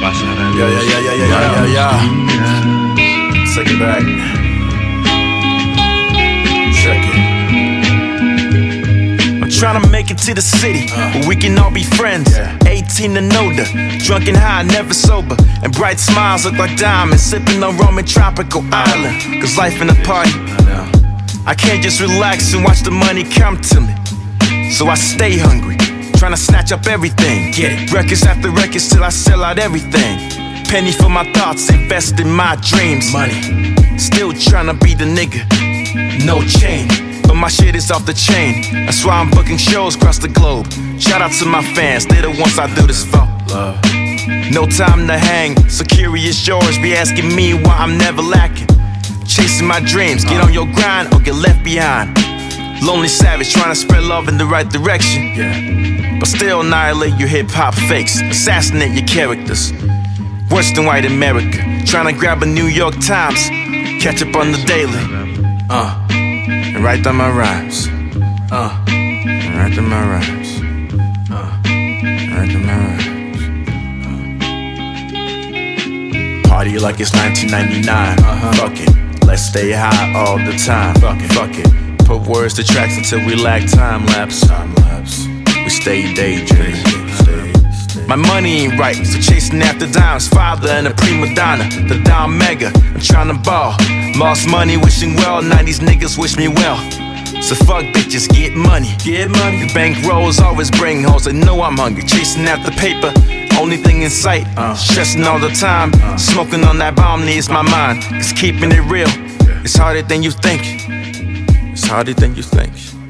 Pasará Yeah, yeah, yeah, yeah, yeah, yeah, yeah, yeah. Take it back. Check it. I'm trying to make it to the city uh. where we can all be friends. Yeah. 18 and older, drunk and high, never sober. And bright smiles look like diamonds, sipping on rum and tropical island. Cause life in a party, I can't just relax and watch the money come to me. So I stay hungry, trying to snatch up everything. Get it. Records after records till I sell out everything. Penny for my thoughts, invest in my dreams. Money. Still tryna be the nigga, no chain. But my shit is off the chain. That's why I'm booking shows across the globe. Shout out to my fans, they the ones I do this for. Love. No time to hang, so curious yours be asking me why I'm never lacking. Chasing my dreams, get uh. on your grind or get left behind. Lonely savage trying to spread love in the right direction. Yeah. But still annihilate your hip hop fakes, assassinate your characters. Worse than white America, trying to grab a New York Times, catch up on the daily, uh, and write down my rhymes, uh, and write down my rhymes, uh, and write down my rhymes. Party like it's 1999. Uh-huh. Fuck it, let's stay high all the time. Fuck it, fuck it. Put words to tracks until we lack time lapse. Time lapse. We stay daydreaming. My money ain't right, so chasing after dimes. Father and a prima donna, the Dom Mega. I'm trying to ball. Lost money, wishing well. 90s niggas wish me well. So fuck bitches, get money. Get money. The bank rolls always bring hoes. They know I'm hungry, chasing after paper. Only thing in sight, Uh. stressing all the time. Smoking on that bomb needs my mind. It's keeping it real. It's harder than you think. It's harder than you think.